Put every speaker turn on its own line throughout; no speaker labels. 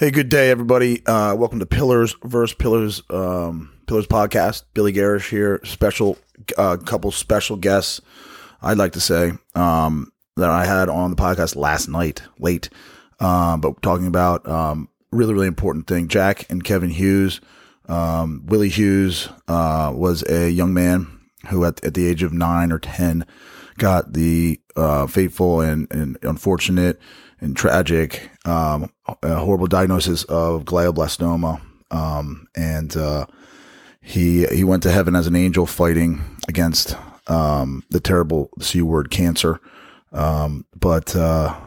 Hey, good day, everybody. Uh, welcome to Pillars versus Pillars um, Pillars podcast. Billy Garish here. Special uh, couple special guests. I'd like to say um, that I had on the podcast last night, late, um, but talking about um, really really important thing. Jack and Kevin Hughes. Um, Willie Hughes uh, was a young man who, at, at the age of nine or ten, got the uh, fateful and, and unfortunate and tragic, um, horrible diagnosis of glioblastoma. Um, and, uh, he, he went to heaven as an angel fighting against, um, the terrible C word cancer. Um, but, uh,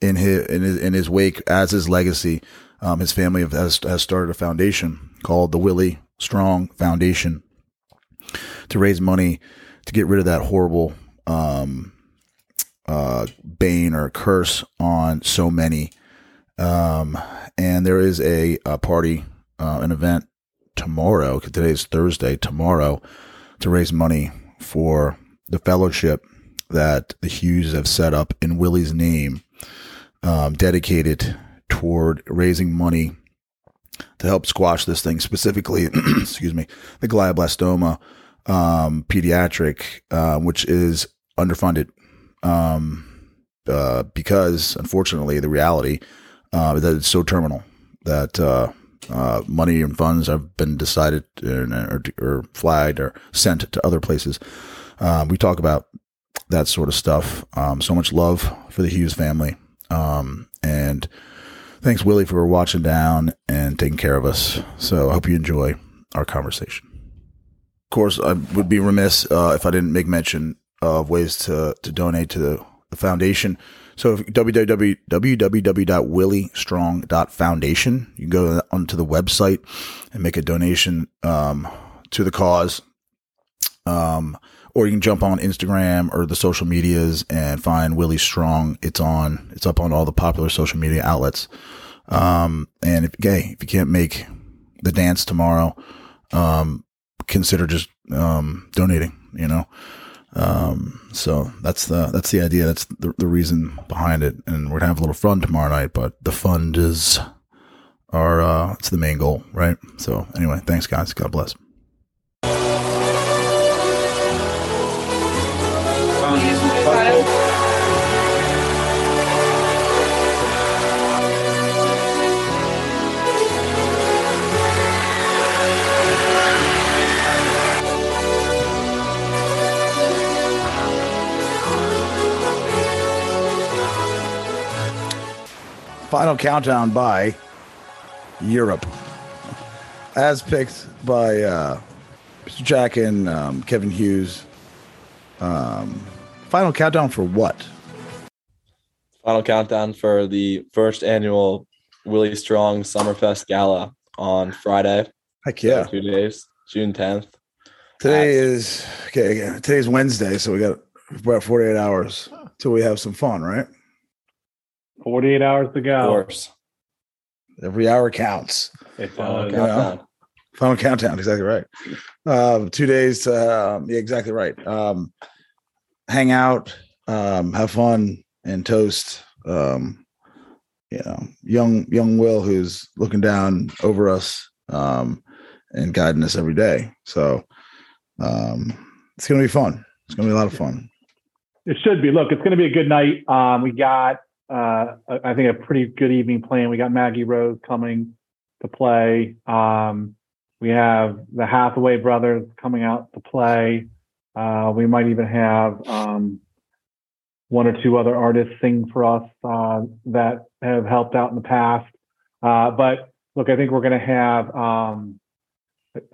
in his, in his, in his wake, as his legacy, um, his family has, has started a foundation called the Willie Strong Foundation to raise money to get rid of that horrible, um, uh, bane or curse on so many. Um, and there is a, a party, uh, an event tomorrow. Today is Thursday. Tomorrow to raise money for the fellowship that the Hughes have set up in Willie's name, um, dedicated toward raising money to help squash this thing, specifically, excuse me, the glioblastoma um, pediatric, uh, which is underfunded um, uh, because unfortunately the reality uh, that it's so terminal that uh, uh, money and funds have been decided or, or, flagged or sent to other places. Um, we talk about that sort of stuff. Um, so much love for the Hughes family. Um, and thanks, Willie, for watching down and taking care of us. So I hope you enjoy our conversation. Of course, I would be remiss uh, if I didn't make mention of ways to, to donate to the, the foundation. So www.williestrong.foundation. You can go onto the website and make a donation um, to the cause. Um, or you can jump on Instagram or the social medias and find Willie Strong. It's on. It's up on all the popular social media outlets. Um, and if, hey, if you can't make the dance tomorrow, um, consider just um, donating. You know. Um, so that's the, that's the idea. That's the, the reason behind it. And we're gonna have a little fun tomorrow night, but the fund is our, uh, it's the main goal, right? So anyway, thanks guys. God bless. Final countdown by Europe, as picked by uh, Mr. Jack and um, Kevin Hughes. Um, final countdown for what?
Final countdown for the first annual Willie Strong Summerfest Gala on Friday.
Heck yeah!
Two days, June tenth.
Today is okay. Today's Wednesday, so we got about forty-eight hours till we have some fun, right?
48 hours to go.
Of course.
Every hour counts.
It's
final uh, countdown. Final countdown. Exactly right. Uh, two days. Um, yeah, exactly right. Um, hang out, um, have fun, and toast. Um, you know, young young Will, who's looking down over us um, and guiding us every day. So um, it's going to be fun. It's going to be a lot of fun.
It should be. Look, it's going to be a good night. Um, we got uh, I think a pretty good evening plan. We got Maggie Rose coming to play. Um, we have the Hathaway brothers coming out to play. Uh, we might even have um, one or two other artists sing for us uh, that have helped out in the past. Uh, but look, I think we're going to have um,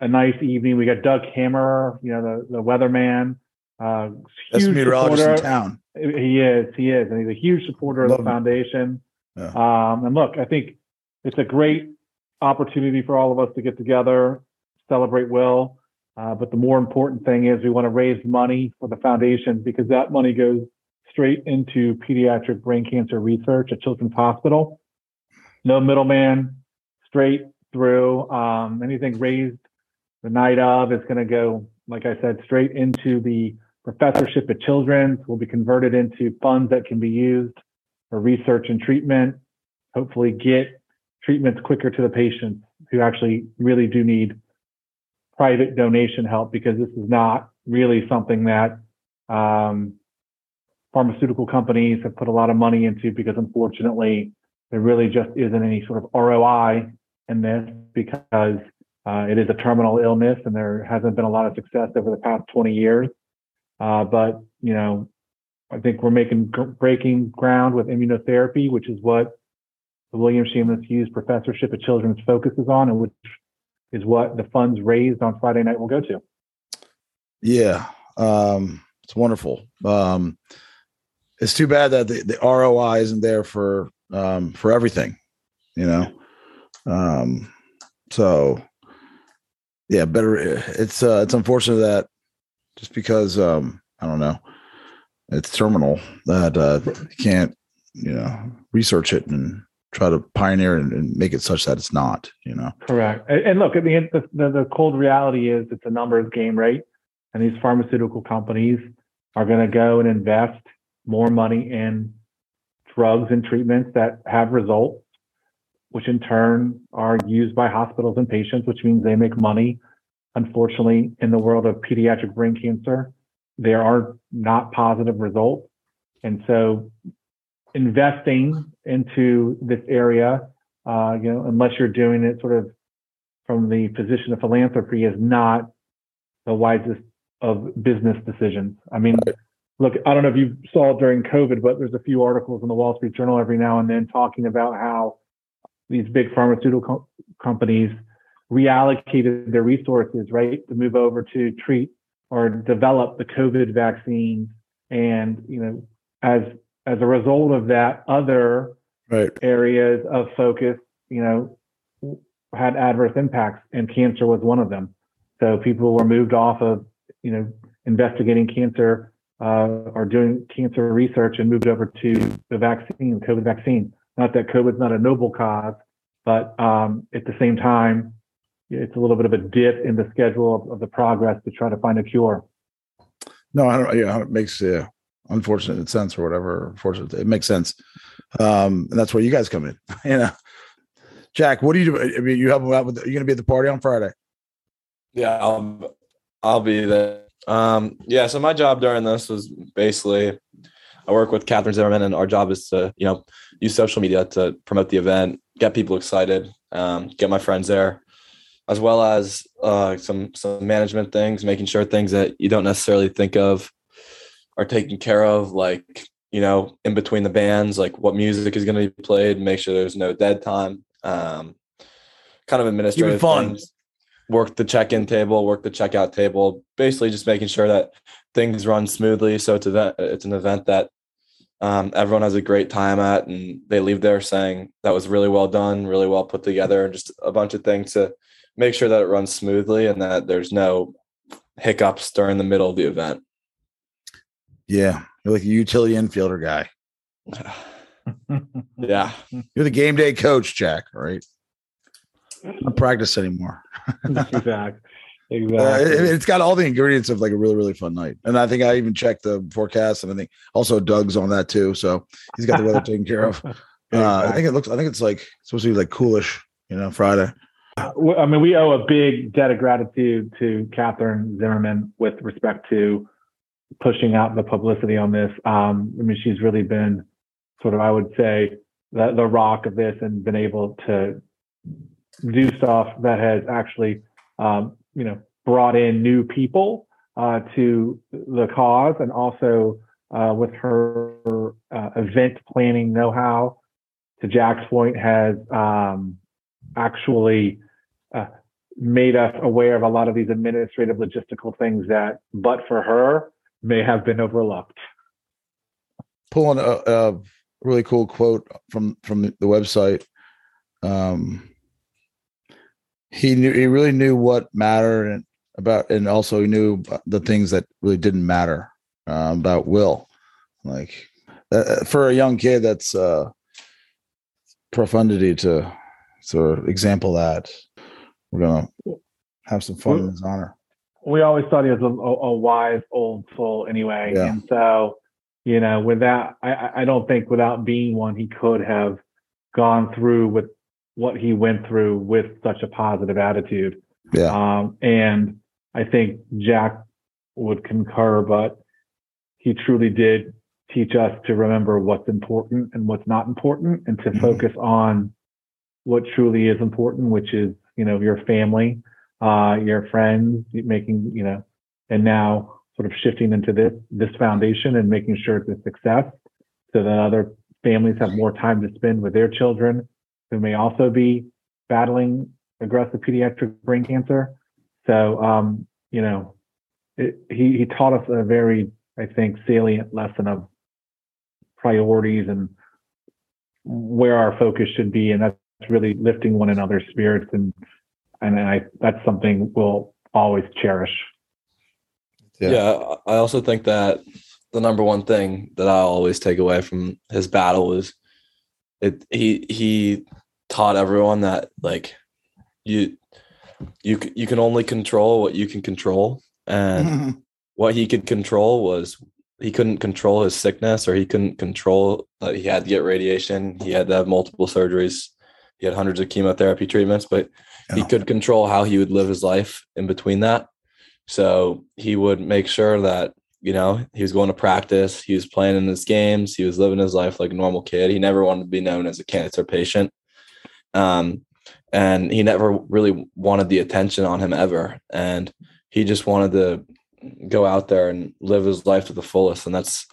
a nice evening. We got Doug Kammerer, you know, the the weatherman. Uh,
Best meteorologist in town.
He is, he is, and he's a huge supporter Love of the foundation. Yeah. Um, and look, I think it's a great opportunity for all of us to get together, celebrate Will. Uh, but the more important thing is we want to raise money for the foundation because that money goes straight into pediatric brain cancer research at Children's Hospital. No middleman, straight through. Um, anything raised the night of is going to go, like I said, straight into the professorship at Children's will be converted into funds that can be used for research and treatment, hopefully get treatments quicker to the patients who actually really do need private donation help because this is not really something that um, pharmaceutical companies have put a lot of money into because unfortunately there really just isn't any sort of ROI in this because uh, it is a terminal illness and there hasn't been a lot of success over the past 20 years. Uh, but, you know, I think we're making breaking ground with immunotherapy, which is what the William Shameless Hughes Professorship of Children's focuses on, and which is what the funds raised on Friday night will go to.
Yeah, um, it's wonderful. Um, it's too bad that the, the ROI isn't there for um, for everything, you know. Um, so yeah, better. It's uh, it's unfortunate that just because um, I don't know, it's terminal that uh, you can't you know research it and try to pioneer and, and, make it such that it's not, you know.
Correct. And, look, at the, the, the cold reality is it's a numbers game, right? And these pharmaceutical companies are going to go and invest more money in drugs and treatments that have results, which in turn are used by hospitals and patients, which means they make money. Unfortunately, in the world of pediatric brain cancer, there are not positive results. And so investing into this area, uh, you know, unless you're doing it sort of from the position of philanthropy, is not the wisest of business decisions. I mean, look, I don't know if you saw during COVID, but there's a few articles in the Wall Street Journal every now and then talking about how these big pharmaceutical co- companies reallocated their resources, right, to move over to treat or develop the COVID vaccine. And, you know, as as a result of that, other
right.
areas of focus, you know, had adverse impacts, and cancer was one of them. So people were moved off of, you know, investigating cancer uh, or doing cancer research and moved over to the vaccine, COVID vaccine. Not that COVID is not a noble cause, but um, at the same time, it's a little bit of a dip in the schedule of, of the progress to try to find a cure.
No, I don't. Yeah, it makes yeah unfortunate sense or whatever. Fortunate, it makes sense, um, and that's where you guys come in. you know, Jack, what do you do? I mean, you help them out with. You're you going to be at the party on Friday?
Yeah, I'll I'll be there. Um, yeah, so my job during this was basically I work with Catherine Zimmerman, and our job is to you know use social media to promote the event, get people excited, um, get my friends there, as well as uh, some some management things, making sure things that you don't necessarily think of are taken care of, like you know, in between the bands, like what music is going to be played, make sure there's no dead time. Um, kind of administrative fun. Things. Work the check-in table, work the checkout table. Basically, just making sure that things run smoothly. So it's a it's an event that um, everyone has a great time at, and they leave there saying that was really well done, really well put together, and just a bunch of things to make sure that it runs smoothly and that there's no hiccups during the middle of the event.
Yeah, you're like a utility infielder guy.
yeah,
you're the game day coach, Jack. Right? Not practice anymore.
exactly.
Exactly. Uh, it, has got all the ingredients of like a really, really fun night. And I think I even checked the forecast, and I think also Doug's on that too. So he's got the weather taken care of. Uh, I think it looks. I think it's like supposed to be like coolish, you know, Friday.
I mean, we owe a big debt of gratitude to Catherine Zimmerman with respect to pushing out the publicity on this. Um, I mean, she's really been sort of, I would say, the, the rock of this and been able to do stuff that has actually, um, you know, brought in new people uh, to the cause and also uh, with her uh, event planning know-how to Jack's point has um, actually uh, made us aware of a lot of these administrative logistical things that, but for her, may have been overlooked.
Pulling a, a really cool quote from from the website. Um, he knew he really knew what mattered and about, and also he knew the things that really didn't matter uh, about Will. Like uh, for a young kid, that's uh, profundity to sort of example that. We're gonna have some fun in his honor
we always thought he was a, a, wise old soul anyway. Yeah. And so, you know, with that, I, I don't think without being one, he could have gone through with what he went through with such a positive attitude.
Yeah.
Um, and I think Jack would concur, but he truly did teach us to remember what's important and what's not important and to mm-hmm. focus on what truly is important, which is, you know, your family, uh, your friends, making, you know, and now sort of shifting into this, this foundation and making sure it's a success so that other families have more time to spend with their children who may also be battling aggressive pediatric brain cancer. So, um, you know, it, he, he taught us a very, I think, salient lesson of priorities and where our focus should be. And that's really lifting one another's spirits. And, and I, that's something we'll always cherish.
Yeah. yeah. I also think that the number one thing that I always take away from his battle is it, he, he taught everyone that like you, you, you can only control what you can control. And mm-hmm. what he could control was he couldn't control his sickness or he couldn't control that he had to get radiation. He had to have multiple surgeries. He had hundreds of chemotherapy treatments, but he could control how he would live his life in between that. So he would make sure that, you know, he was going to practice, he was playing in his games, he was living his life like a normal kid. He never wanted to be known as a cancer patient. Um, and he never really wanted the attention on him ever. And he just wanted to go out there and live his life to the fullest. And that's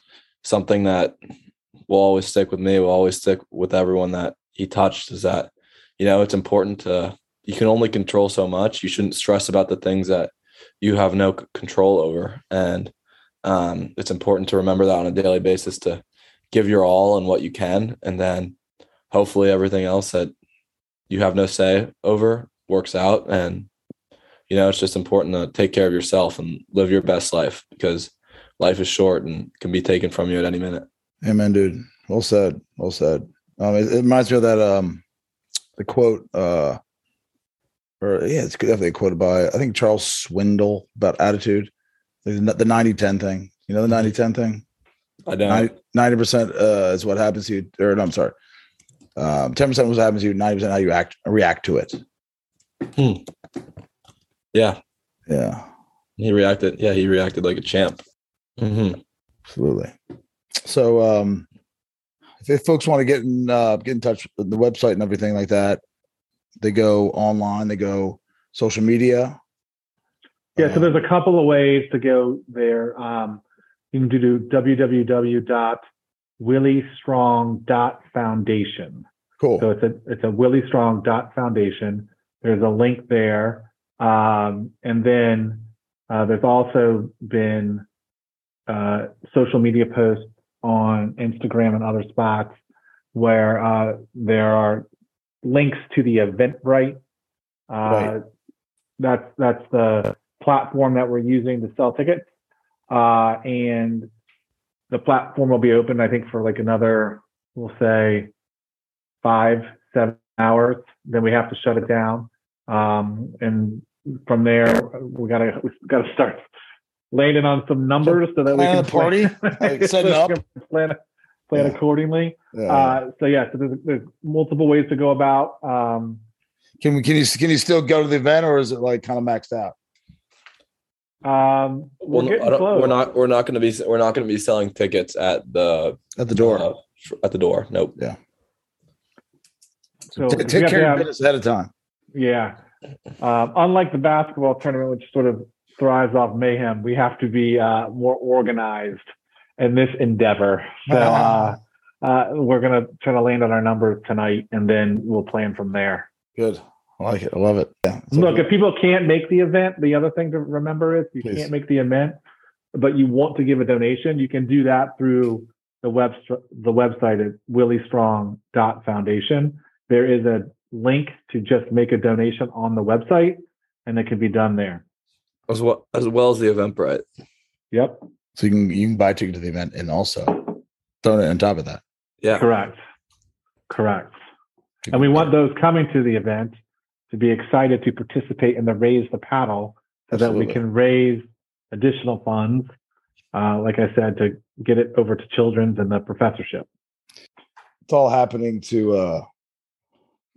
something that will always stick with me, will always stick with everyone that he touched is that, you know, it's important to, you can only control so much. You shouldn't stress about the things that you have no control over. And um, it's important to remember that on a daily basis to give your all and what you can. And then hopefully everything else that you have no say over works out. And you know, it's just important to take care of yourself and live your best life because life is short and can be taken from you at any minute.
Amen, dude. Well said. Well said. Um, it, it reminds me of that um, the quote, uh, or yeah, it's definitely quoted by I think Charles Swindoll about attitude, the, the 90 10 thing. You know the 90 10 thing?
I don't.
90 percent uh, is what happens to you, or no, I'm sorry. Um, 10% was what happens to you, 90% how you act react to it.
Hmm. Yeah.
Yeah.
He reacted. Yeah, he reacted like a champ.
Mm-hmm. Absolutely. So, um, if, folks want to get in, uh, get in touch with the website and everything like that, they go online. They go social media.
Yeah. so there's a couple of ways to go there. Um, you can do www.williestrong.foundation.
Cool.
So it's a it's a Willie Strong foundation. There's a link there um, and then uh, there's also been uh, social media posts on Instagram and other spots where uh, there are links to the Eventbrite. Uh, right. That's that's the platform that we're using to sell tickets, uh, and the platform will be open. I think for like another, we'll say, five seven hours. Then we have to shut it down. Um, and from there, we gotta we gotta start landing on some numbers so that plan
we can party, like setting up,
plan plan yeah. accordingly. Yeah. Uh, so yeah, so there's, there's, multiple ways to go about. Um,
can we can you can you still go to the event or is it like kind of maxed out?
Um, we're,
well, we're not we're not going to be we're not going to be selling tickets at the
at the door
uh, at the door. Nope.
Yeah. So T- take care of business ahead of time.
Yeah. Um, unlike the basketball tournament, which sort of thrives off mayhem, we have to be uh, more organized in this endeavor. So uh, uh, we're going to try to land on our numbers tonight, and then we'll plan from there.
Good. I like it. I love it.
Yeah. Look, if people can't make the event, the other thing to remember is you Please. can't make the event, but you want to give a donation, you can do that through the web the website at williestrong.foundation. There is a link to just make a donation on the website, and it can be done there.
As well as well as the Eventbrite.
Yep.
So you can you can buy a ticket to the event and also throw it on top of that.
Yeah.
Correct. Correct. And we want those coming to the event to be excited to participate in the raise the paddle so Absolutely. that we can raise additional funds, uh, like I said, to get it over to children's and the professorship.
It's all happening to uh,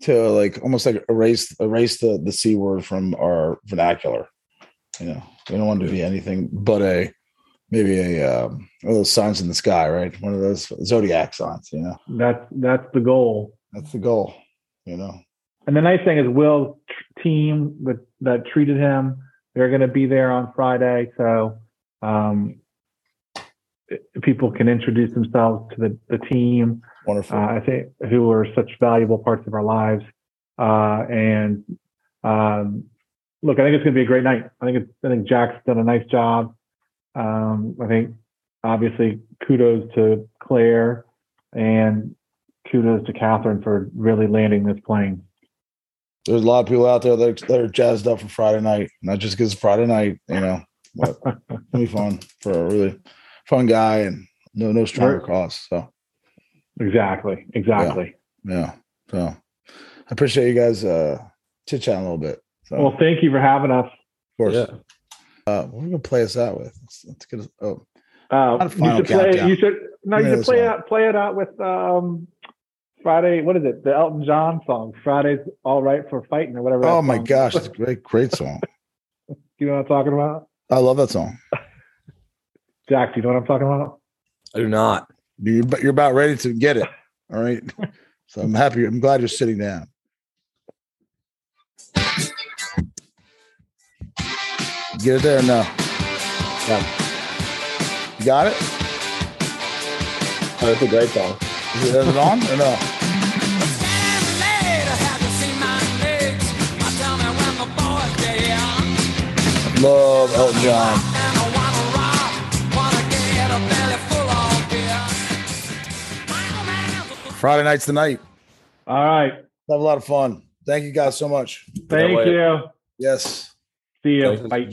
to like almost like erase erase the the c word from our vernacular. You know, we don't want to be anything but a maybe a um, one of those signs in the sky, right? One of those zodiac signs. You know,
that's that's the goal.
That's the goal. You know.
And the nice thing is Will's team that that treated him, they're going to be there on Friday, so um, people can introduce themselves to the, the team.
Wonderful.
Uh, I think who are such valuable parts of our lives. Uh, and um, look, I think it's going to be a great night. I think it's, I think Jack's done a nice job. Um, I think obviously kudos to Claire and kudos to Catherine for really landing this plane.
There's a lot of people out there that are, that are jazzed up for Friday night, not just because it's Friday night, you know. But it'll be fun for a really fun guy and no no stronger cause. So
exactly, exactly.
Yeah. yeah. So I appreciate you guys uh chit chatting a little bit. So,
well, thank you for having us.
Of course. Yeah. Uh, what are we gonna play us out with? Let's, let's get us. Oh,
uh, you should play. It, you should no. You should play it out. Play it out with um Friday. What is it? The Elton John song. Friday's all right for fighting or whatever.
Oh my gosh, it's a great, great song.
you know what I'm talking about?
I love that song.
Jack, do you know what I'm talking about?
I do not.
You're, you're about ready to get it. All right. so I'm happy. I'm glad you're sitting down. Get it there no? Yeah. You got it?
Oh, it's a great song.
Is it, is it on or no? Love Elton John. Friday night's the night.
All right.
Have a lot of fun. Thank you guys so much.
Thank you.
Yes.
See. Bye.